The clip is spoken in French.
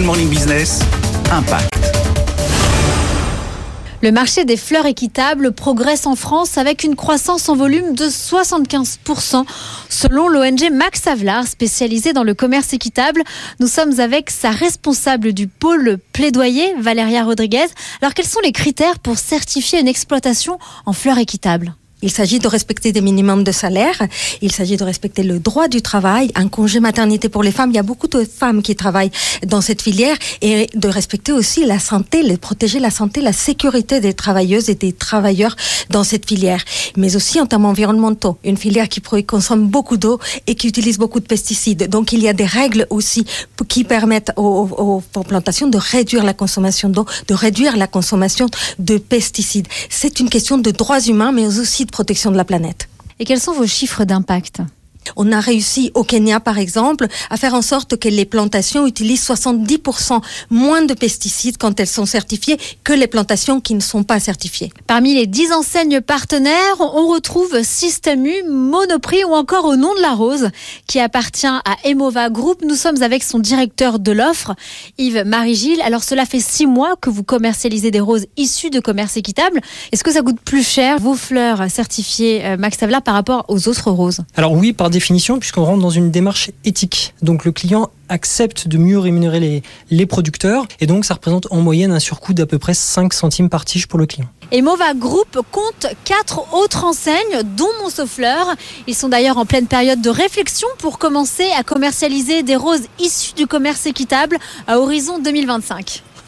Good Morning Business, Impact. Le marché des fleurs équitables progresse en France avec une croissance en volume de 75%. Selon l'ONG Max Havelaar, spécialisée dans le commerce équitable, nous sommes avec sa responsable du pôle plaidoyer, Valéria Rodriguez. Alors quels sont les critères pour certifier une exploitation en fleurs équitables? Il s'agit de respecter des minimums de salaire, il s'agit de respecter le droit du travail, un congé maternité pour les femmes. Il y a beaucoup de femmes qui travaillent dans cette filière et de respecter aussi la santé, de protéger la santé, la sécurité des travailleuses et des travailleurs dans cette filière. Mais aussi en termes environnementaux, une filière qui consomme beaucoup d'eau et qui utilise beaucoup de pesticides. Donc il y a des règles aussi qui permettent aux, plantations de réduire la consommation d'eau, de réduire la consommation de pesticides. C'est une question de droits humains, mais aussi protection de la planète. Et quels sont vos chiffres d'impact? On a réussi au Kenya, par exemple, à faire en sorte que les plantations utilisent 70% moins de pesticides quand elles sont certifiées que les plantations qui ne sont pas certifiées. Parmi les 10 enseignes partenaires, on retrouve Système U, Monoprix ou encore Au nom de la rose, qui appartient à Emova Group. Nous sommes avec son directeur de l'offre, Yves Marie-Gilles. Alors, cela fait six mois que vous commercialisez des roses issues de commerce équitable. Est-ce que ça coûte plus cher, vos fleurs certifiées euh, Max Tavla, par rapport aux autres roses? Alors oui, par puisqu'on rentre dans une démarche éthique. Donc le client accepte de mieux rémunérer les, les producteurs, et donc ça représente en moyenne un surcoût d'à peu près 5 centimes par tige pour le client. Et Mova Group compte quatre autres enseignes, dont Montsouffleur. Ils sont d'ailleurs en pleine période de réflexion pour commencer à commercialiser des roses issues du commerce équitable à horizon 2025.